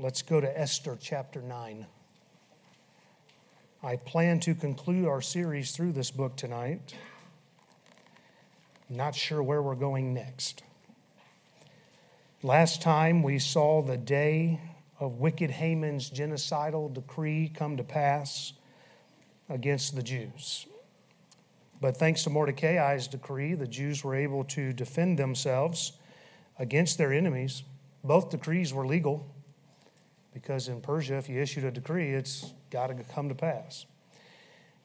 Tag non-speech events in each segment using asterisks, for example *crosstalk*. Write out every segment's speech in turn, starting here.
Let's go to Esther chapter 9. I plan to conclude our series through this book tonight. Not sure where we're going next. Last time we saw the day of wicked Haman's genocidal decree come to pass against the Jews. But thanks to Mordecai's decree, the Jews were able to defend themselves against their enemies. Both decrees were legal because in Persia, if you issued a decree, it's got to come to pass.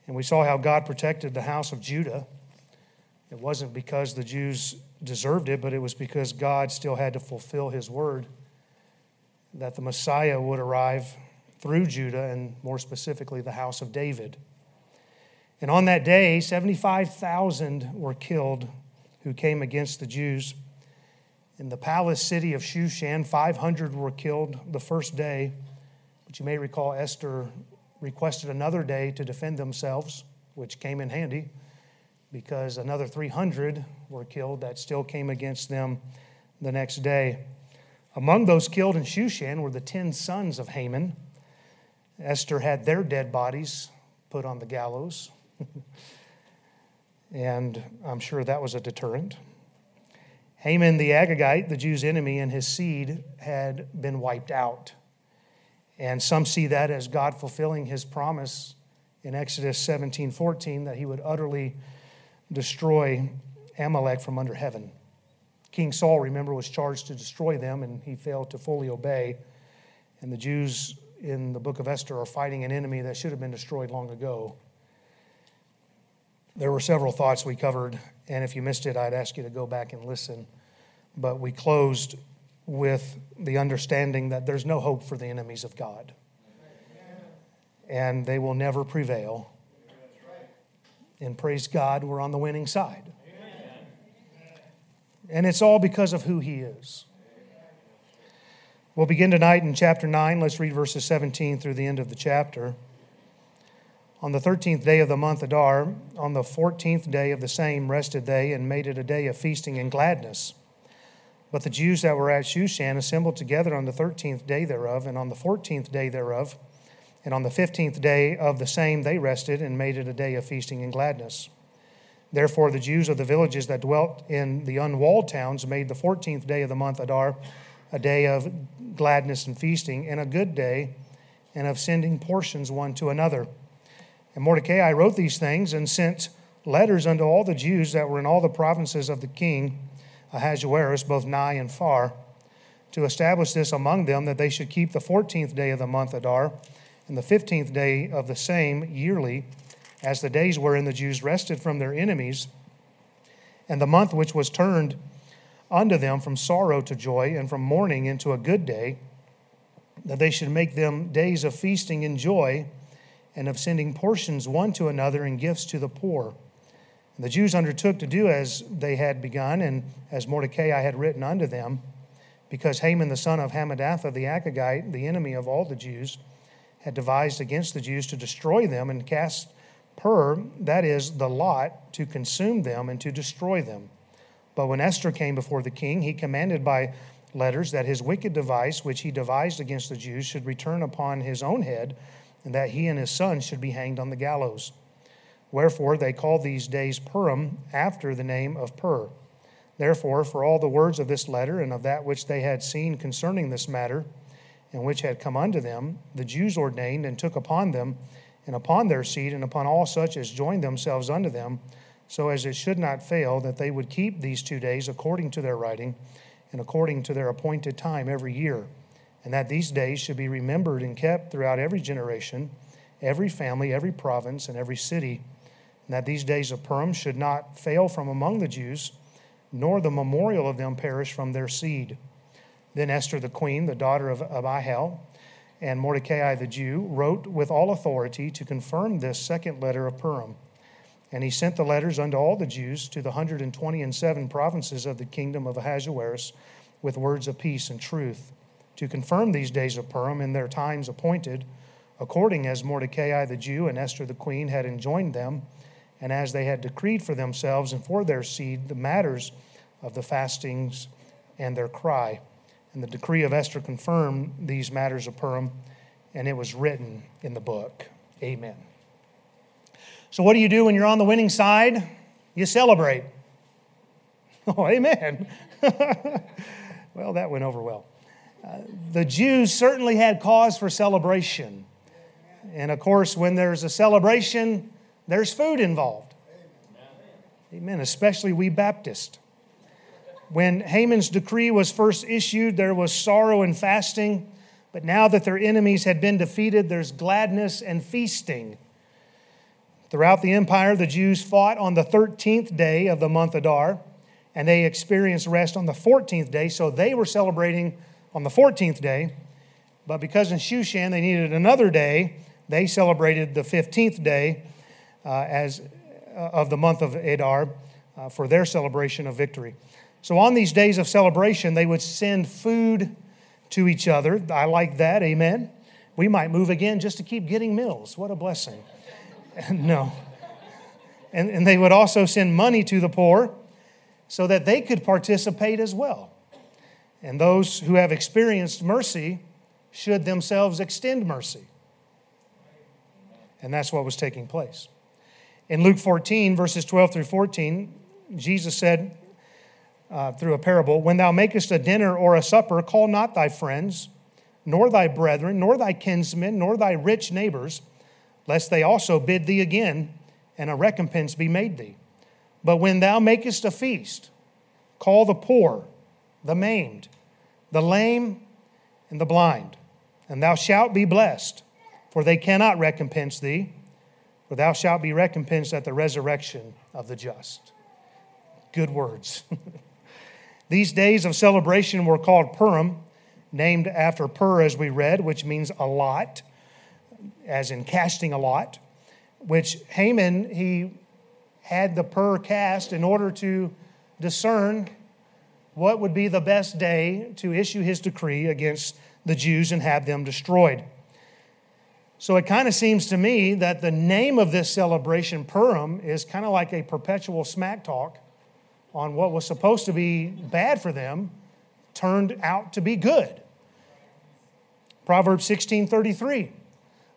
And we saw how God protected the house of Judah. It wasn't because the Jews deserved it, but it was because God still had to fulfill his word that the Messiah would arrive through Judah and more specifically the house of David. And on that day, 75,000 were killed who came against the Jews. In the palace city of Shushan, 500 were killed the first day. But you may recall Esther requested another day to defend themselves, which came in handy because another 300 were killed that still came against them the next day. Among those killed in Shushan were the 10 sons of Haman. Esther had their dead bodies put on the gallows. *laughs* and I'm sure that was a deterrent. Haman the Agagite, the Jews' enemy, and his seed had been wiped out. And some see that as God fulfilling his promise in Exodus 17 14 that he would utterly destroy Amalek from under heaven. King Saul, remember, was charged to destroy them, and he failed to fully obey. And the Jews in the book of Esther are fighting an enemy that should have been destroyed long ago. There were several thoughts we covered, and if you missed it, I'd ask you to go back and listen. But we closed with the understanding that there's no hope for the enemies of God, and they will never prevail. And praise God, we're on the winning side. And it's all because of who He is. We'll begin tonight in chapter 9. Let's read verses 17 through the end of the chapter. On the thirteenth day of the month Adar, on the fourteenth day of the same, rested they and made it a day of feasting and gladness. But the Jews that were at Shushan assembled together on the thirteenth day thereof, and on the fourteenth day thereof, and on the fifteenth day of the same they rested and made it a day of feasting and gladness. Therefore, the Jews of the villages that dwelt in the unwalled towns made the fourteenth day of the month Adar a day of gladness and feasting, and a good day, and of sending portions one to another. And Mordecai wrote these things and sent letters unto all the Jews that were in all the provinces of the king Ahasuerus, both nigh and far, to establish this among them that they should keep the fourteenth day of the month Adar and the fifteenth day of the same yearly as the days wherein the Jews rested from their enemies, and the month which was turned unto them from sorrow to joy, and from mourning into a good day, that they should make them days of feasting and joy, and of sending portions one to another and gifts to the poor. And the Jews undertook to do as they had begun, and as Mordecai had written unto them, because Haman the son of Hammedatha the Agagite, the enemy of all the Jews, had devised against the Jews to destroy them and cast Pur, that is, the lot, to consume them and to destroy them. But when Esther came before the king, he commanded by letters that his wicked device, which he devised against the Jews, should return upon his own head, and that he and his son should be hanged on the gallows. Wherefore they called these days Purim, after the name of Pur. Therefore, for all the words of this letter and of that which they had seen concerning this matter, and which had come unto them, the Jews ordained and took upon them and upon their seed, and upon all such as joined themselves unto them, so as it should not fail that they would keep these two days according to their writing, and according to their appointed time every year, and that these days should be remembered and kept throughout every generation, every family, every province, and every city, and that these days of Purim should not fail from among the Jews, nor the memorial of them perish from their seed. Then Esther the queen, the daughter of Abihail, and Mordecai the Jew wrote with all authority to confirm this second letter of Purim. And he sent the letters unto all the Jews to the hundred and twenty and seven provinces of the kingdom of Ahasuerus with words of peace and truth, to confirm these days of Purim in their times appointed, according as Mordecai the Jew and Esther the queen had enjoined them, and as they had decreed for themselves and for their seed the matters of the fastings and their cry And the decree of Esther confirmed these matters of Purim, and it was written in the book. Amen. So, what do you do when you're on the winning side? You celebrate. *laughs* Oh, amen. *laughs* well, that went over well. The Jews certainly had cause for celebration. And of course, when there's a celebration, there's food involved. Amen. Especially we Baptists. When Haman's decree was first issued, there was sorrow and fasting. But now that their enemies had been defeated, there's gladness and feasting. Throughout the empire, the Jews fought on the 13th day of the month Adar, and they experienced rest on the 14th day, so they were celebrating on the 14th day. But because in Shushan they needed another day, they celebrated the 15th day uh, as, uh, of the month of Adar uh, for their celebration of victory. So on these days of celebration, they would send food to each other. I like that, amen. We might move again just to keep getting meals. What a blessing. *laughs* no. And, and they would also send money to the poor so that they could participate as well. And those who have experienced mercy should themselves extend mercy. And that's what was taking place. In Luke 14, verses 12 through 14, Jesus said, uh, through a parable When thou makest a dinner or a supper, call not thy friends, nor thy brethren, nor thy kinsmen, nor thy rich neighbors, lest they also bid thee again, and a recompense be made thee. But when thou makest a feast, call the poor, the maimed, the lame, and the blind, and thou shalt be blessed, for they cannot recompense thee, for thou shalt be recompensed at the resurrection of the just. Good words. *laughs* These days of celebration were called Purim, named after Pur, as we read, which means a lot, as in casting a lot, which Haman, he had the Pur cast in order to discern what would be the best day to issue his decree against the Jews and have them destroyed. So it kind of seems to me that the name of this celebration, Purim, is kind of like a perpetual smack talk on what was supposed to be bad for them turned out to be good. Proverbs 16:33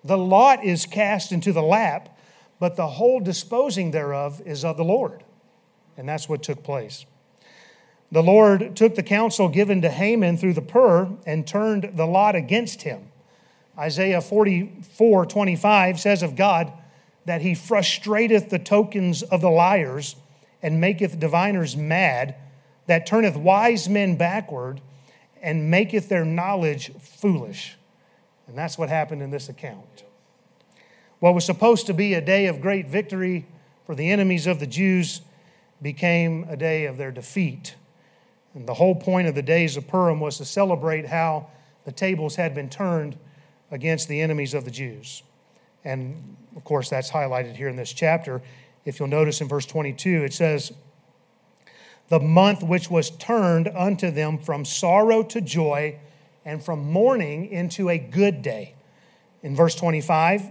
The lot is cast into the lap, but the whole disposing thereof is of the Lord. And that's what took place. The Lord took the counsel given to Haman through the Pur and turned the lot against him. Isaiah 44 25 says of God that he frustrateth the tokens of the liars and maketh diviners mad, that turneth wise men backward, and maketh their knowledge foolish. And that's what happened in this account. What was supposed to be a day of great victory for the enemies of the Jews became a day of their defeat. And the whole point of the days of Purim was to celebrate how the tables had been turned against the enemies of the Jews. And of course, that's highlighted here in this chapter. If you'll notice in verse 22, it says, The month which was turned unto them from sorrow to joy and from mourning into a good day. In verse 25,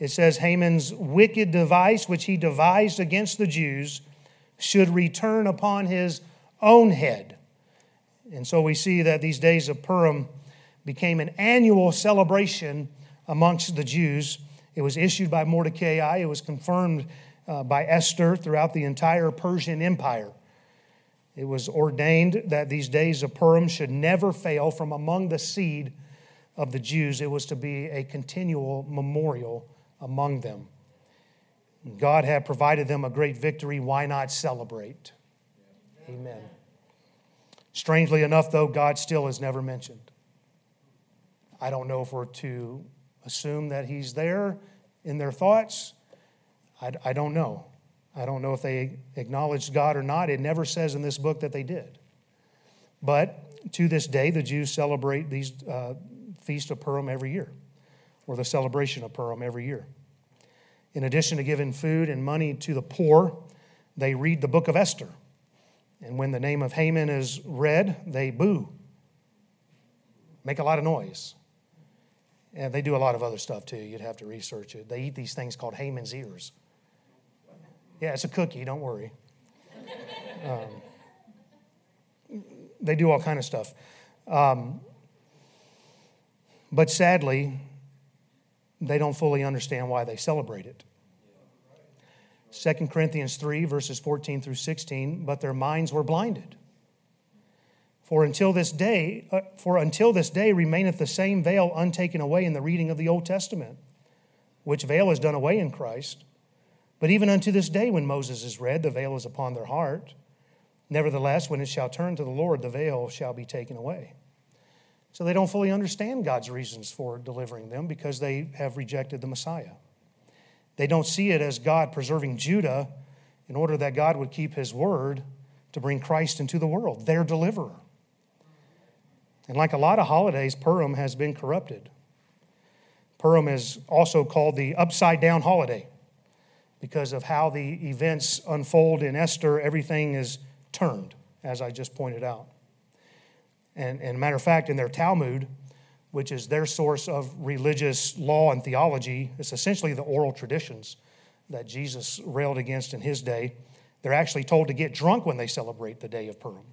it says, Haman's wicked device, which he devised against the Jews, should return upon his own head. And so we see that these days of Purim became an annual celebration amongst the Jews. It was issued by Mordecai, it was confirmed uh, by Esther throughout the entire Persian Empire. It was ordained that these days of Purim should never fail from among the seed of the Jews. It was to be a continual memorial among them. God had provided them a great victory. Why not celebrate? Amen. Strangely enough, though, God still is never mentioned. I don't know if we're to assume that He's there in their thoughts. I, I don't know. I don't know if they acknowledged God or not. It never says in this book that they did. But to this day, the Jews celebrate these uh, Feast of Purim every year, or the celebration of Purim every year. In addition to giving food and money to the poor, they read the book of Esther. And when the name of Haman is read, they boo, make a lot of noise. And they do a lot of other stuff too. You'd have to research it. They eat these things called Haman's ears. Yeah, it's a cookie, don't worry. Um, they do all kind of stuff. Um, but sadly, they don't fully understand why they celebrate it. 2 Corinthians 3, verses 14 through 16, but their minds were blinded. For until this day, uh, for until this day remaineth the same veil untaken away in the reading of the Old Testament, which veil is done away in Christ. But even unto this day, when Moses is read, the veil is upon their heart. Nevertheless, when it shall turn to the Lord, the veil shall be taken away. So they don't fully understand God's reasons for delivering them because they have rejected the Messiah. They don't see it as God preserving Judah in order that God would keep his word to bring Christ into the world, their deliverer. And like a lot of holidays, Purim has been corrupted. Purim is also called the upside down holiday because of how the events unfold in Esther. Everything is turned, as I just pointed out. And, and matter of fact, in their Talmud, which is their source of religious law and theology, it's essentially the oral traditions that Jesus railed against in his day. They're actually told to get drunk when they celebrate the day of Purim.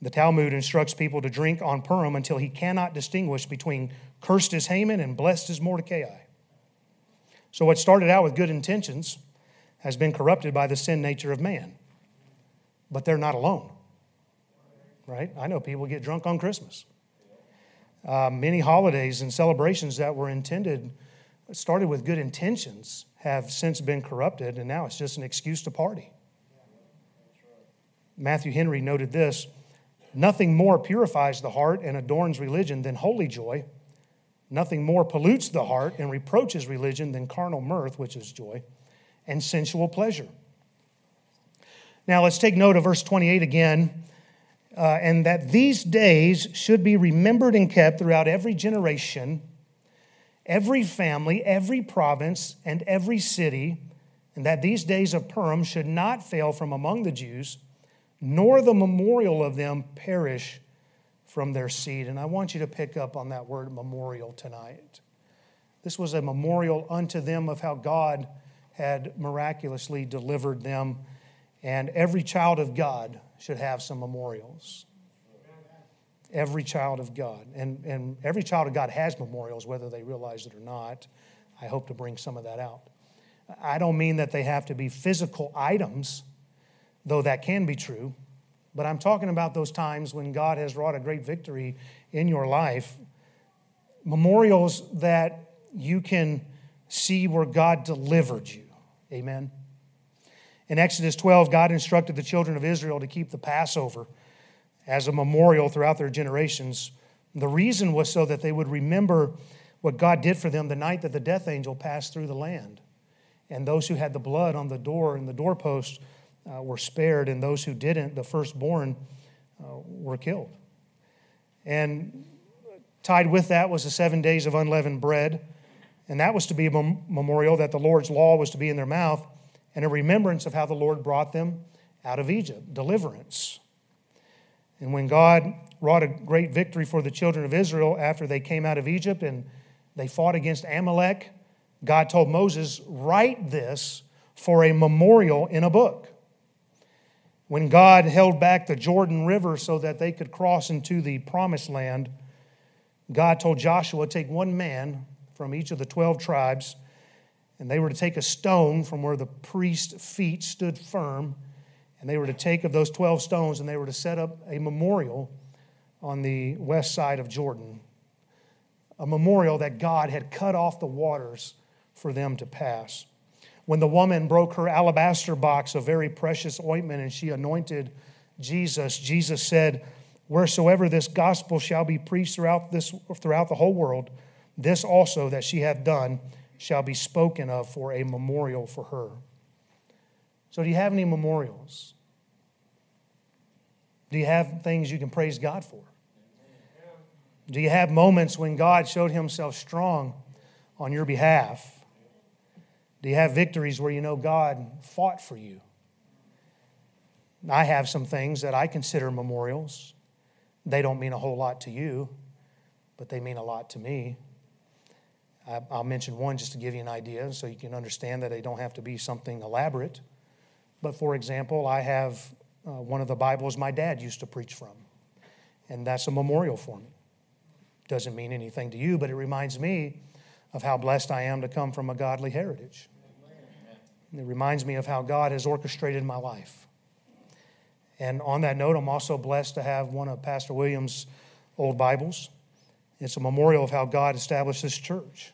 The Talmud instructs people to drink on Purim until he cannot distinguish between cursed is Haman and blessed is Mordecai. So, what started out with good intentions has been corrupted by the sin nature of man. But they're not alone, right? I know people get drunk on Christmas. Uh, many holidays and celebrations that were intended, started with good intentions, have since been corrupted, and now it's just an excuse to party. Matthew Henry noted this Nothing more purifies the heart and adorns religion than holy joy. Nothing more pollutes the heart and reproaches religion than carnal mirth, which is joy, and sensual pleasure. Now let's take note of verse 28 again, uh, and that these days should be remembered and kept throughout every generation, every family, every province, and every city, and that these days of Purim should not fail from among the Jews nor the memorial of them perish from their seed. And I want you to pick up on that word memorial tonight. This was a memorial unto them of how God had miraculously delivered them. And every child of God should have some memorials. Every child of God. And, and every child of God has memorials, whether they realize it or not. I hope to bring some of that out. I don't mean that they have to be physical items though that can be true. But I'm talking about those times when God has wrought a great victory in your life. Memorials that you can see where God delivered you. Amen. In Exodus 12, God instructed the children of Israel to keep the Passover as a memorial throughout their generations. The reason was so that they would remember what God did for them the night that the death angel passed through the land. And those who had the blood on the door and the doorpost uh, were spared, and those who didn't, the firstborn, uh, were killed. And tied with that was the seven days of unleavened bread, and that was to be a mem- memorial that the Lord's law was to be in their mouth, and a remembrance of how the Lord brought them out of Egypt, deliverance. And when God wrought a great victory for the children of Israel after they came out of Egypt and they fought against Amalek, God told Moses, Write this for a memorial in a book. When God held back the Jordan River so that they could cross into the promised land, God told Joshua take one man from each of the 12 tribes, and they were to take a stone from where the priest's feet stood firm, and they were to take of those 12 stones and they were to set up a memorial on the west side of Jordan. A memorial that God had cut off the waters for them to pass. When the woman broke her alabaster box of very precious ointment and she anointed Jesus, Jesus said, Wheresoever this gospel shall be preached throughout, this, throughout the whole world, this also that she hath done shall be spoken of for a memorial for her. So, do you have any memorials? Do you have things you can praise God for? Do you have moments when God showed himself strong on your behalf? Do you have victories where you know God fought for you? I have some things that I consider memorials. They don't mean a whole lot to you, but they mean a lot to me. I'll mention one just to give you an idea so you can understand that they don't have to be something elaborate. But for example, I have uh, one of the Bibles my dad used to preach from. And that's a memorial for me. Doesn't mean anything to you, but it reminds me of how blessed I am to come from a godly heritage. It reminds me of how God has orchestrated my life. And on that note, I'm also blessed to have one of Pastor Williams' old Bibles. It's a memorial of how God established this church.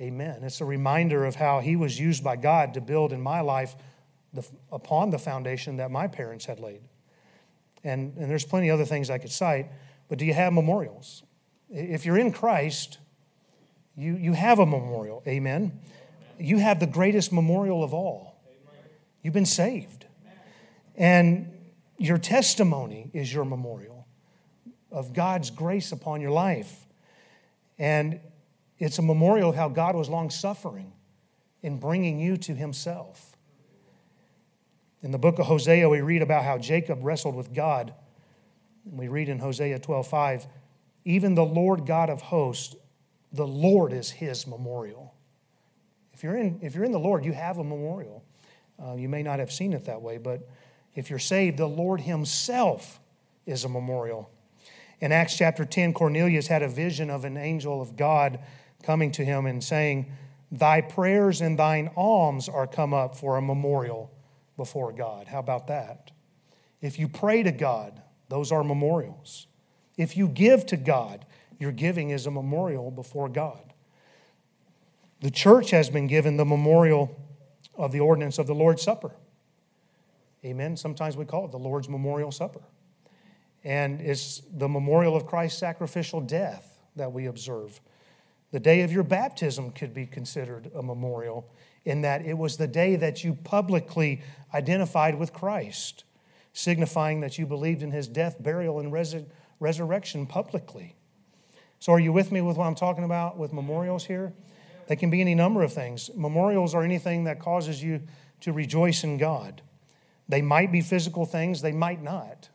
Amen. It's a reminder of how he was used by God to build in my life the, upon the foundation that my parents had laid. And, and there's plenty of other things I could cite, but do you have memorials? If you're in Christ, you, you have a memorial. Amen. You have the greatest memorial of all. You've been saved. And your testimony is your memorial of God's grace upon your life. And it's a memorial of how God was long suffering in bringing you to Himself. In the book of Hosea, we read about how Jacob wrestled with God. And we read in Hosea 12 5, even the Lord God of hosts, the Lord is his memorial. If you're in, if you're in the Lord, you have a memorial. Uh, you may not have seen it that way, but if you're saved, the Lord himself is a memorial. In Acts chapter 10, Cornelius had a vision of an angel of God coming to him and saying, Thy prayers and thine alms are come up for a memorial before God. How about that? If you pray to God, those are memorials. If you give to God, your giving is a memorial before God. The church has been given the memorial of the ordinance of the Lord's Supper. Amen. Sometimes we call it the Lord's Memorial Supper. And it's the memorial of Christ's sacrificial death that we observe. The day of your baptism could be considered a memorial in that it was the day that you publicly identified with Christ, signifying that you believed in his death, burial, and res- resurrection publicly. So, are you with me with what I'm talking about with memorials here? They can be any number of things. Memorials are anything that causes you to rejoice in God. They might be physical things, they might not.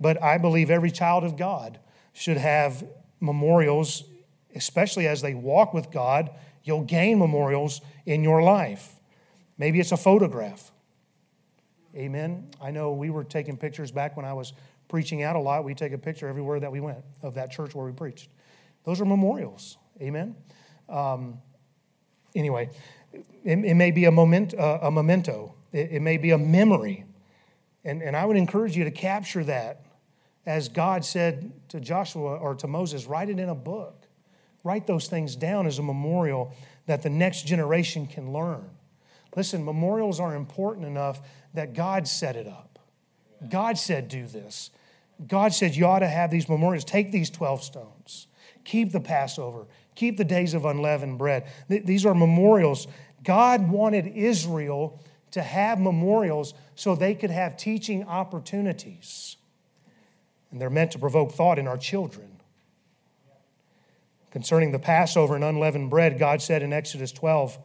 But I believe every child of God should have memorials especially as they walk with God, you'll gain memorials in your life. Maybe it's a photograph. Amen. I know we were taking pictures back when I was preaching out a lot. We take a picture everywhere that we went of that church where we preached. Those are memorials. Amen. Um, anyway, it, it, may be a, moment, uh, a memento, it, it may be a memory. And, and I would encourage you to capture that as God said to Joshua or to Moses, write it in a book. Write those things down as a memorial that the next generation can learn. Listen, memorials are important enough that God set it up. God said, do this. God said, you ought to have these memorials. Take these 12 stones, keep the Passover, keep the days of unleavened bread. These are memorials. God wanted Israel to have memorials so they could have teaching opportunities. And they're meant to provoke thought in our children. Concerning the Passover and unleavened bread, God said in Exodus 12,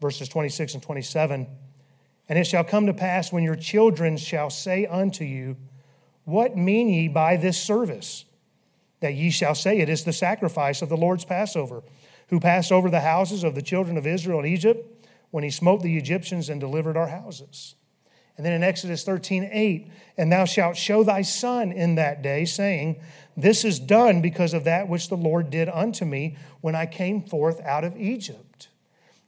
verses 26 and 27, And it shall come to pass when your children shall say unto you, What mean ye by this service? That ye shall say, It is the sacrifice of the Lord's Passover, who passed over the houses of the children of Israel in Egypt when he smote the Egyptians and delivered our houses. And then in Exodus 13, 8, and thou shalt show thy son in that day, saying, This is done because of that which the Lord did unto me when I came forth out of Egypt.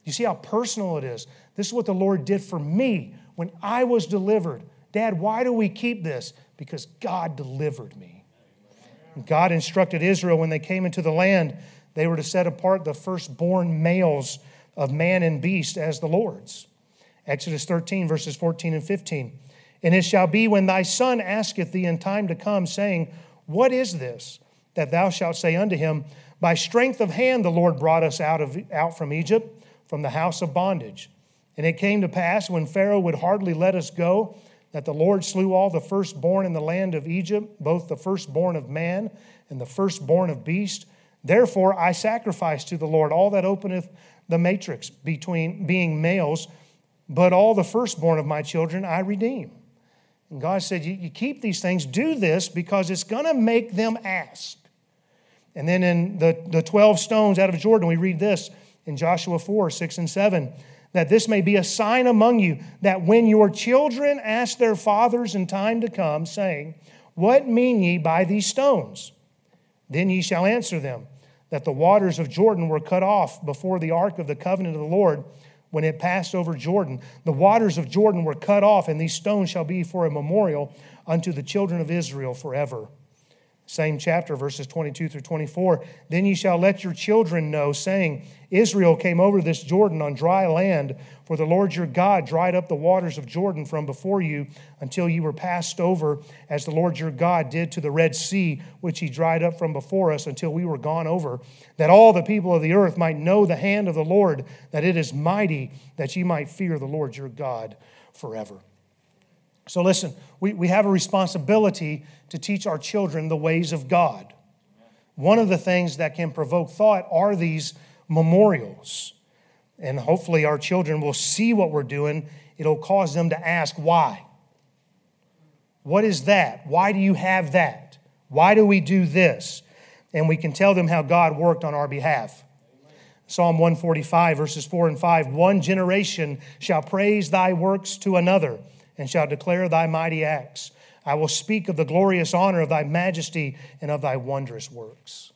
You see how personal it is? This is what the Lord did for me when I was delivered. Dad, why do we keep this? Because God delivered me. God instructed Israel when they came into the land, they were to set apart the firstborn males of man and beast as the Lord's. Exodus 13, verses 14 and 15. And it shall be when thy son asketh thee in time to come, saying, What is this? That thou shalt say unto him, By strength of hand the Lord brought us out, of, out from Egypt, from the house of bondage. And it came to pass, when Pharaoh would hardly let us go, that the Lord slew all the firstborn in the land of Egypt, both the firstborn of man and the firstborn of beast. Therefore I sacrifice to the Lord all that openeth the matrix between being males but all the firstborn of my children I redeem. And God said, You, you keep these things, do this because it's going to make them ask. And then in the, the 12 stones out of Jordan, we read this in Joshua 4 6 and 7 that this may be a sign among you that when your children ask their fathers in time to come, saying, What mean ye by these stones? Then ye shall answer them, that the waters of Jordan were cut off before the ark of the covenant of the Lord when it passed over Jordan. The waters of Jordan were cut off, and these stones shall be for a memorial unto the children of Israel forever. Same chapter, verses 22 through 24. Then ye shall let your children know, saying, Israel came over this Jordan on dry land, for the Lord your God dried up the waters of Jordan from before you until you were passed over, as the Lord your God did to the Red Sea, which he dried up from before us until we were gone over, that all the people of the earth might know the hand of the Lord, that it is mighty, that ye might fear the Lord your God forever. So listen, we, we have a responsibility to teach our children the ways of God. One of the things that can provoke thought are these memorials. And hopefully, our children will see what we're doing. It'll cause them to ask, why? What is that? Why do you have that? Why do we do this? And we can tell them how God worked on our behalf. Psalm 145, verses 4 and 5 One generation shall praise thy works to another and shall declare thy mighty acts. I will speak of the glorious honor of thy majesty and of thy wondrous works.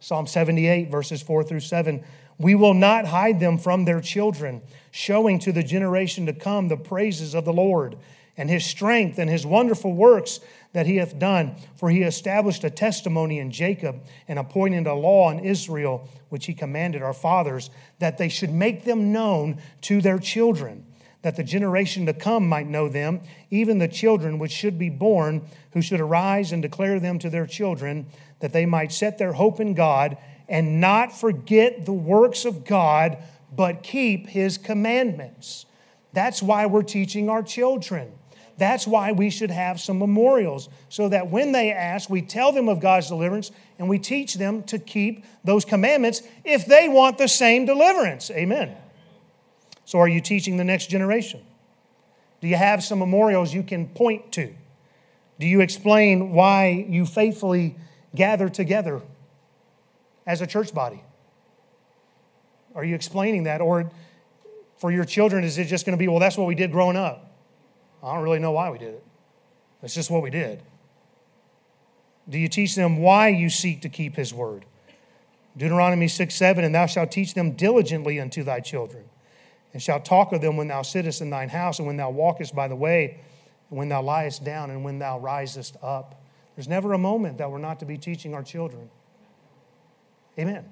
Psalm 78, verses 4 through 7. We will not hide them from their children, showing to the generation to come the praises of the Lord and his strength and his wonderful works that he hath done. For he established a testimony in Jacob and appointed a law in Israel, which he commanded our fathers, that they should make them known to their children that the generation to come might know them, even the children which should be born, who should arise and declare them to their children, that they might set their hope in God and not forget the works of God, but keep his commandments. That's why we're teaching our children. That's why we should have some memorials, so that when they ask, we tell them of God's deliverance and we teach them to keep those commandments if they want the same deliverance. Amen. So, are you teaching the next generation? Do you have some memorials you can point to? Do you explain why you faithfully gather together as a church body? Are you explaining that? Or for your children, is it just going to be, well, that's what we did growing up? I don't really know why we did it. It's just what we did. Do you teach them why you seek to keep his word? Deuteronomy 6 7, and thou shalt teach them diligently unto thy children and shalt talk of them when thou sittest in thine house, and when thou walkest by the way, and when thou liest down, and when thou risest up. There's never a moment that we're not to be teaching our children. Amen.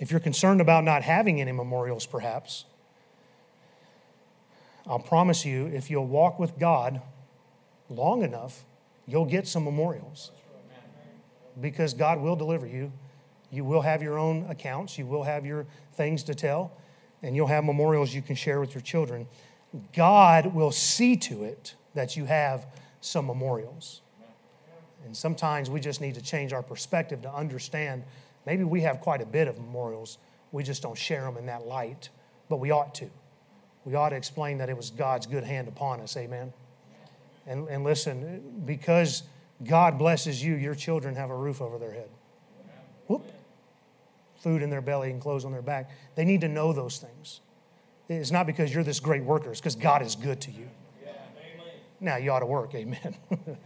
If you're concerned about not having any memorials, perhaps, I'll promise you, if you'll walk with God long enough, you'll get some memorials. Because God will deliver you. You will have your own accounts, you will have your things to tell and you'll have memorials you can share with your children. God will see to it that you have some memorials. And sometimes we just need to change our perspective to understand maybe we have quite a bit of memorials. We just don't share them in that light, but we ought to. We ought to explain that it was God's good hand upon us. Amen. And, and listen, because God blesses you, your children have a roof over their head. Whoop food in their belly and clothes on their back. They need to know those things. It's not because you're this great worker, it's because God is good to you. Yeah, now you ought to work, amen. *laughs*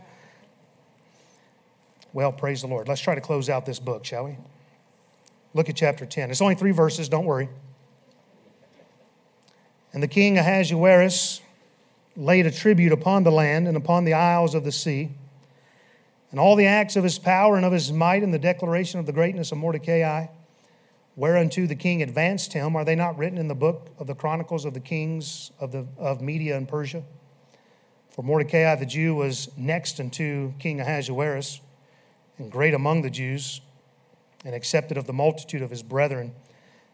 well, praise the Lord. Let's try to close out this book, shall we? Look at chapter 10. It's only three verses, don't worry. And the king Ahasuerus laid a tribute upon the land and upon the isles of the sea, and all the acts of his power and of his might, and the declaration of the greatness of Mordecai whereunto the king advanced him, are they not written in the book of the Chronicles of the Kings of, the, of Media and Persia? For Mordecai the Jew was next unto King Ahasuerus, and great among the Jews, and accepted of the multitude of his brethren,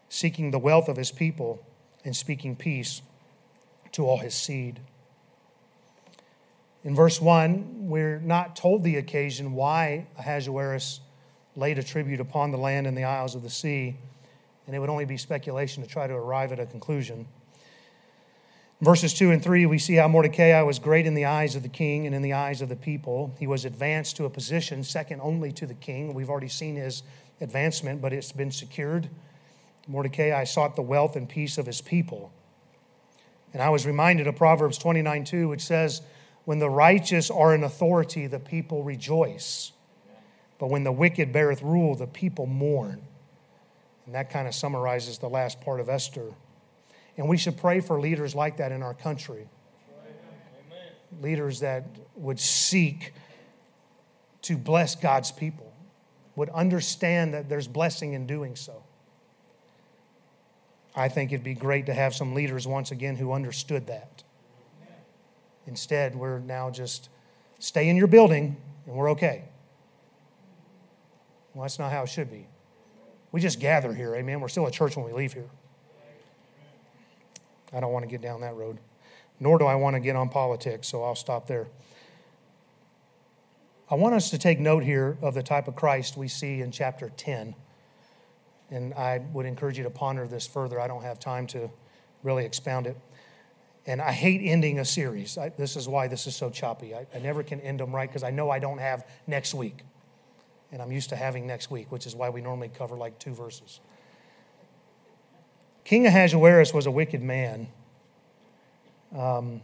seeking the wealth of his people, and speaking peace to all his seed. In verse 1, we're not told the occasion why Ahasuerus laid a tribute upon the land and the isles of the sea and it would only be speculation to try to arrive at a conclusion. Verses 2 and 3, we see how Mordecai was great in the eyes of the king and in the eyes of the people. He was advanced to a position second only to the king. We've already seen his advancement, but it's been secured. Mordecai sought the wealth and peace of his people. And I was reminded of Proverbs 29 2, which says, When the righteous are in authority, the people rejoice. But when the wicked beareth rule, the people mourn. And that kind of summarizes the last part of Esther. And we should pray for leaders like that in our country. Amen. Leaders that would seek to bless God's people, would understand that there's blessing in doing so. I think it'd be great to have some leaders once again who understood that. Instead, we're now just stay in your building and we're okay. Well, that's not how it should be. We just gather here, amen. We're still a church when we leave here. I don't want to get down that road, nor do I want to get on politics, so I'll stop there. I want us to take note here of the type of Christ we see in chapter 10. And I would encourage you to ponder this further. I don't have time to really expound it. And I hate ending a series. I, this is why this is so choppy. I, I never can end them right because I know I don't have next week. And I'm used to having next week, which is why we normally cover like two verses. King Ahasuerus was a wicked man. Um,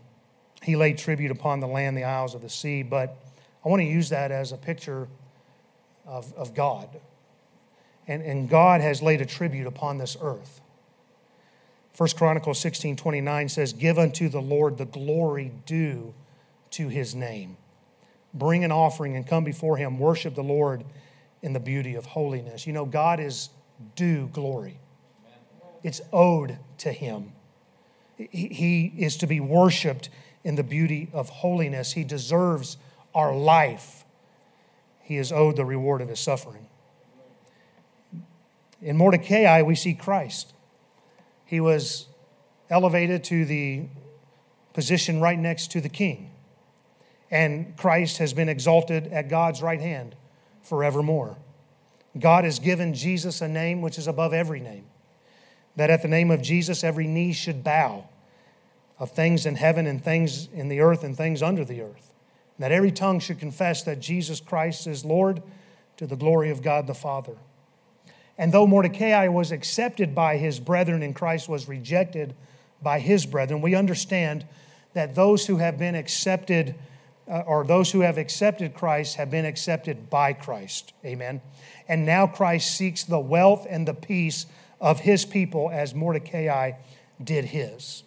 he laid tribute upon the land, the isles of the sea, but I want to use that as a picture of, of God. And, and God has laid a tribute upon this earth. 1 Chronicles 16 29 says, Give unto the Lord the glory due to his name. Bring an offering and come before him. Worship the Lord in the beauty of holiness. You know, God is due glory, it's owed to him. He is to be worshiped in the beauty of holiness. He deserves our life, he is owed the reward of his suffering. In Mordecai, we see Christ. He was elevated to the position right next to the king. And Christ has been exalted at God's right hand forevermore. God has given Jesus a name which is above every name, that at the name of Jesus every knee should bow of things in heaven and things in the earth and things under the earth that every tongue should confess that Jesus Christ is Lord to the glory of God the Father. And though Mordecai was accepted by his brethren and Christ was rejected by his brethren, we understand that those who have been accepted, uh, or those who have accepted Christ, have been accepted by Christ. Amen. And now Christ seeks the wealth and the peace of his people as Mordecai did his.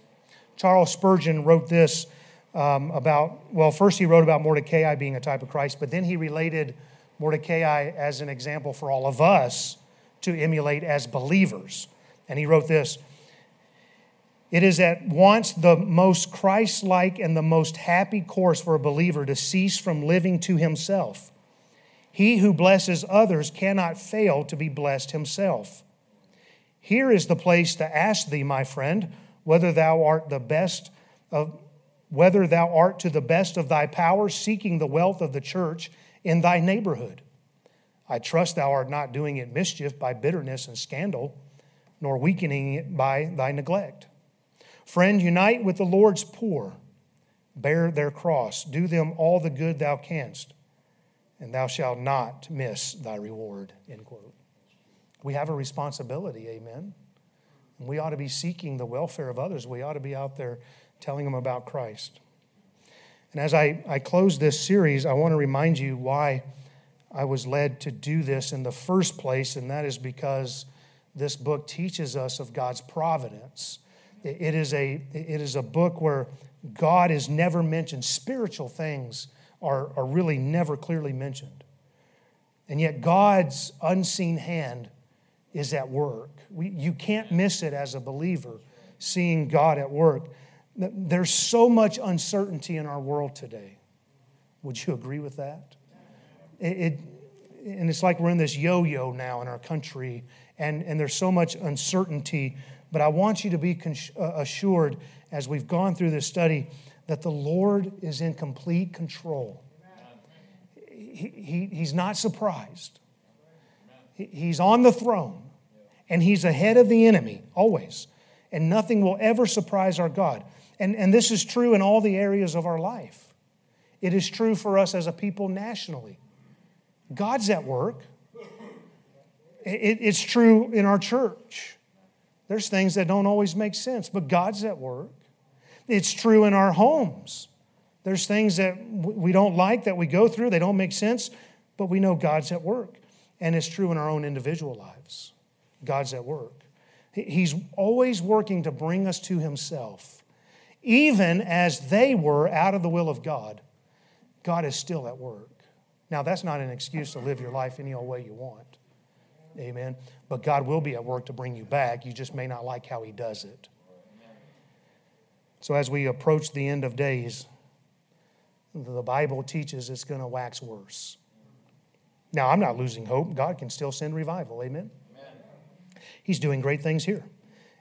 Charles Spurgeon wrote this um, about, well, first he wrote about Mordecai being a type of Christ, but then he related Mordecai as an example for all of us to emulate as believers. And he wrote this It is at once the most Christ like and the most happy course for a believer to cease from living to himself. He who blesses others cannot fail to be blessed himself. Here is the place to ask thee, my friend, whether thou art the best of whether thou art to the best of thy power seeking the wealth of the church in thy neighborhood. I trust thou art not doing it mischief by bitterness and scandal, nor weakening it by thy neglect. Friend, unite with the Lord's poor, bear their cross, do them all the good thou canst, and thou shalt not miss thy reward. End quote. We have a responsibility, amen. We ought to be seeking the welfare of others. We ought to be out there telling them about Christ. And as I, I close this series, I want to remind you why I was led to do this in the first place, and that is because this book teaches us of God's providence. It is a, it is a book where God is never mentioned. Spiritual things are, are really never clearly mentioned. And yet, God's unseen hand is at work. We, you can't miss it as a believer, seeing God at work. There's so much uncertainty in our world today. Would you agree with that? It, it, and it's like we're in this yo yo now in our country, and, and there's so much uncertainty. But I want you to be uh, assured as we've gone through this study that the Lord is in complete control. He, he, he's not surprised, he, he's on the throne, and he's ahead of the enemy always. And nothing will ever surprise our God. And, and this is true in all the areas of our life. It is true for us as a people nationally. God's at work. It, it's true in our church. There's things that don't always make sense, but God's at work. It's true in our homes. There's things that we don't like that we go through, they don't make sense, but we know God's at work. And it's true in our own individual lives. God's at work. He's always working to bring us to Himself. Even as they were out of the will of God, God is still at work. Now, that's not an excuse to live your life any old way you want. Amen. But God will be at work to bring you back. You just may not like how He does it. So, as we approach the end of days, the Bible teaches it's going to wax worse. Now, I'm not losing hope. God can still send revival. Amen. Amen. He's doing great things here.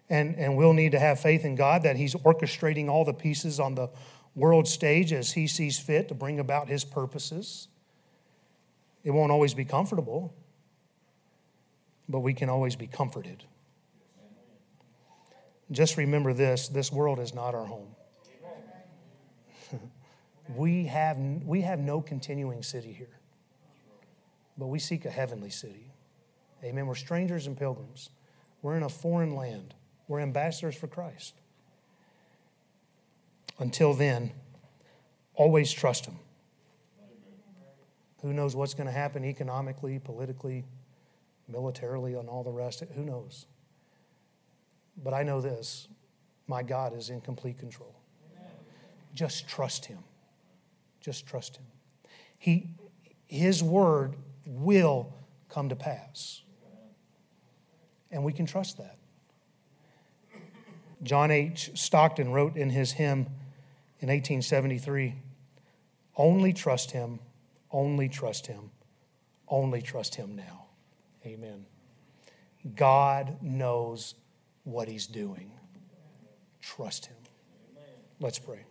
And, and we'll need to have faith in God that He's orchestrating all the pieces on the world stage as He sees fit to bring about His purposes. It won't always be comfortable, but we can always be comforted. Just remember this this world is not our home. *laughs* we, have, we have no continuing city here but we seek a heavenly city. Amen. We're strangers and pilgrims. We're in a foreign land. We're ambassadors for Christ. Until then, always trust Him. Who knows what's going to happen economically, politically, militarily, and all the rest? Who knows? But I know this my God is in complete control. Just trust Him. Just trust Him. He, his word will come to pass. And we can trust that. John H. Stockton wrote in his hymn in 1873 Only trust him, only trust him, only trust him now. Amen. God knows what he's doing. Trust him. Let's pray.